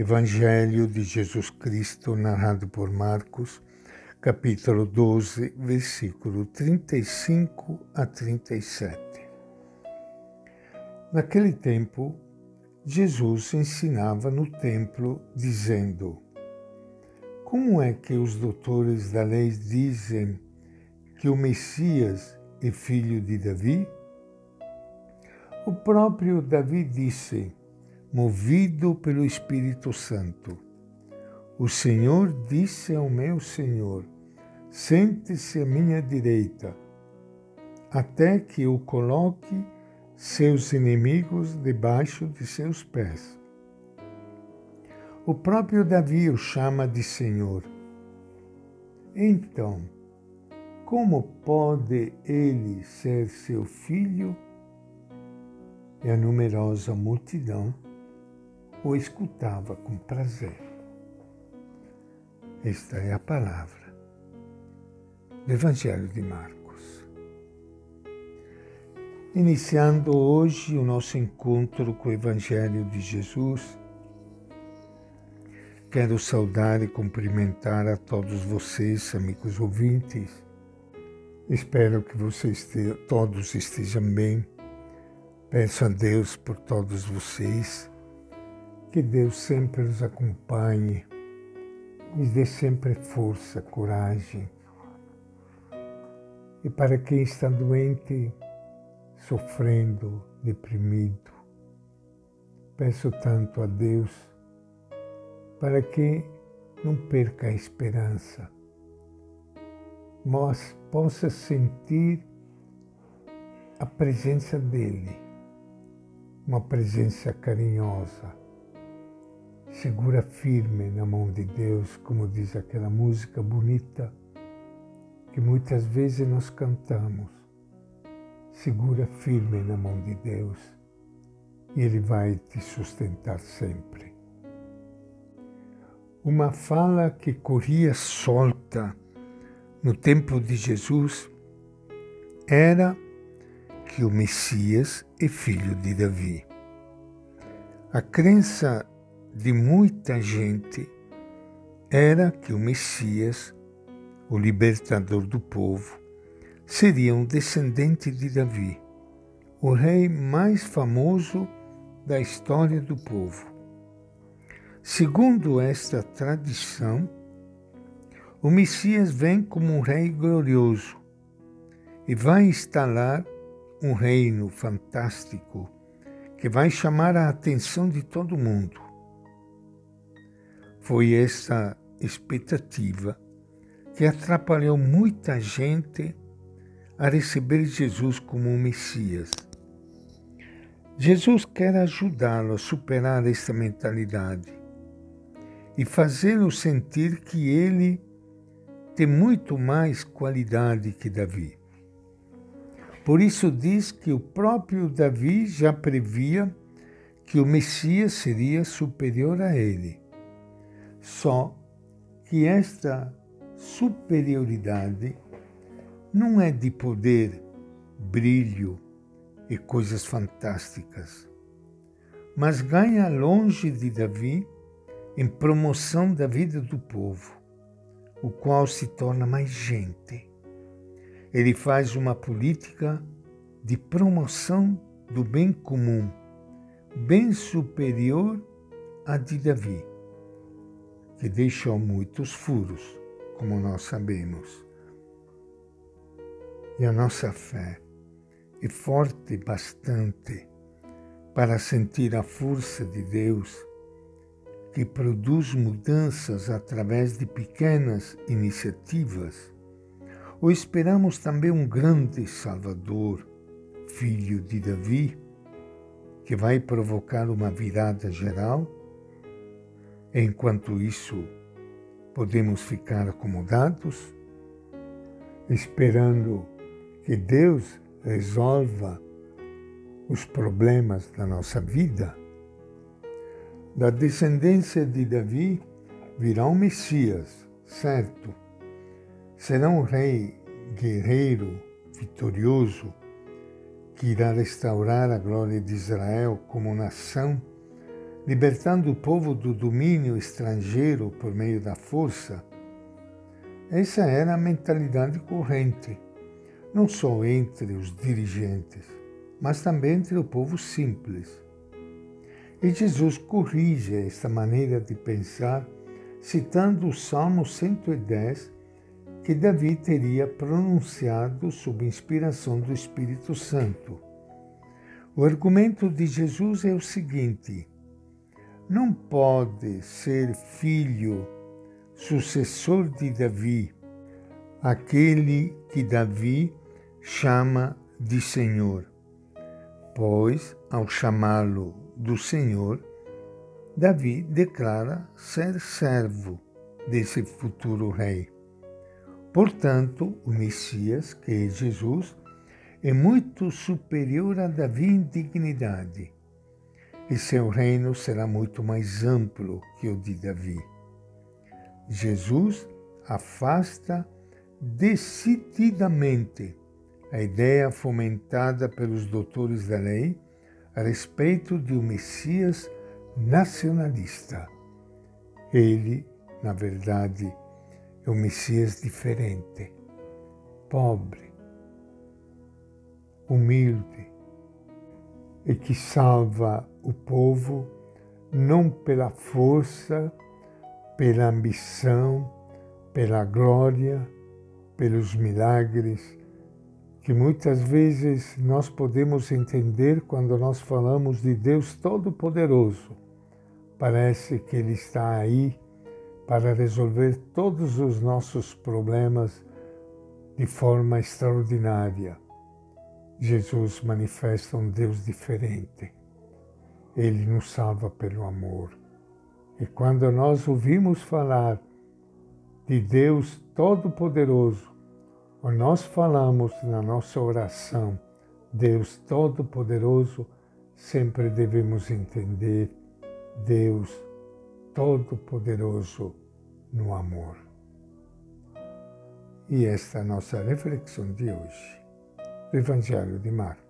Evangelho de Jesus Cristo, narrado por Marcos, capítulo 12, versículo 35 a 37. Naquele tempo, Jesus ensinava no templo, dizendo: Como é que os doutores da lei dizem que o Messias é filho de Davi? O próprio Davi disse: movido pelo Espírito Santo. O Senhor disse ao meu Senhor: Sente-se à minha direita, até que eu coloque seus inimigos debaixo de seus pés. O próprio Davi o chama de Senhor. Então, como pode ele ser seu filho? E a numerosa multidão o escutava com prazer. Esta é a palavra do Evangelho de Marcos. Iniciando hoje o nosso encontro com o Evangelho de Jesus, quero saudar e cumprimentar a todos vocês, amigos ouvintes. Espero que vocês todos estejam bem. Peço a Deus por todos vocês que Deus sempre os acompanhe, lhes dê sempre força, coragem. E para quem está doente, sofrendo, deprimido, peço tanto a Deus para que não perca a esperança, mas possa sentir a presença dele, uma presença carinhosa, segura firme na mão de Deus, como diz aquela música bonita que muitas vezes nós cantamos. Segura firme na mão de Deus e Ele vai te sustentar sempre. Uma fala que corria solta no tempo de Jesus era que o Messias é filho de Davi. A crença de muita gente era que o Messias, o libertador do povo, seria um descendente de Davi, o rei mais famoso da história do povo. Segundo esta tradição, o Messias vem como um rei glorioso e vai instalar um reino fantástico que vai chamar a atenção de todo mundo. Foi essa expectativa que atrapalhou muita gente a receber Jesus como um Messias. Jesus quer ajudá-lo a superar essa mentalidade e fazê-lo sentir que ele tem muito mais qualidade que Davi. Por isso diz que o próprio Davi já previa que o Messias seria superior a ele. Só que esta superioridade não é de poder, brilho e coisas fantásticas, mas ganha longe de Davi em promoção da vida do povo, o qual se torna mais gente. Ele faz uma política de promoção do bem comum, bem superior à de Davi que deixou muitos furos, como nós sabemos. E a nossa fé é forte bastante para sentir a força de Deus que produz mudanças através de pequenas iniciativas, ou esperamos também um grande Salvador, filho de Davi, que vai provocar uma virada geral? Enquanto isso, podemos ficar acomodados, esperando que Deus resolva os problemas da nossa vida. Da descendência de Davi virá um Messias, certo? Será um rei guerreiro, vitorioso, que irá restaurar a glória de Israel como nação libertando o povo do domínio estrangeiro por meio da força. Essa era a mentalidade corrente, não só entre os dirigentes, mas também entre o povo simples. E Jesus corrige esta maneira de pensar citando o Salmo 110, que Davi teria pronunciado sob inspiração do Espírito Santo. O argumento de Jesus é o seguinte: não pode ser filho, sucessor de Davi, aquele que Davi chama de Senhor, pois, ao chamá-lo do Senhor, Davi declara ser servo desse futuro rei. Portanto, o Messias, que é Jesus, é muito superior a Davi em dignidade, e seu reino será muito mais amplo que o de Davi. Jesus afasta decididamente a ideia fomentada pelos doutores da lei a respeito de um Messias nacionalista. Ele, na verdade, é um Messias diferente, pobre, humilde e que salva o povo não pela força, pela ambição, pela glória, pelos milagres, que muitas vezes nós podemos entender quando nós falamos de Deus Todo-Poderoso. Parece que Ele está aí para resolver todos os nossos problemas de forma extraordinária. Jesus manifesta um Deus diferente. Ele nos salva pelo amor. E quando nós ouvimos falar de Deus Todo-Poderoso, quando nós falamos na nossa oração, Deus Todo-Poderoso, sempre devemos entender Deus Todo-Poderoso no amor. E esta é a nossa reflexão de hoje, do Evangelho de Marcos.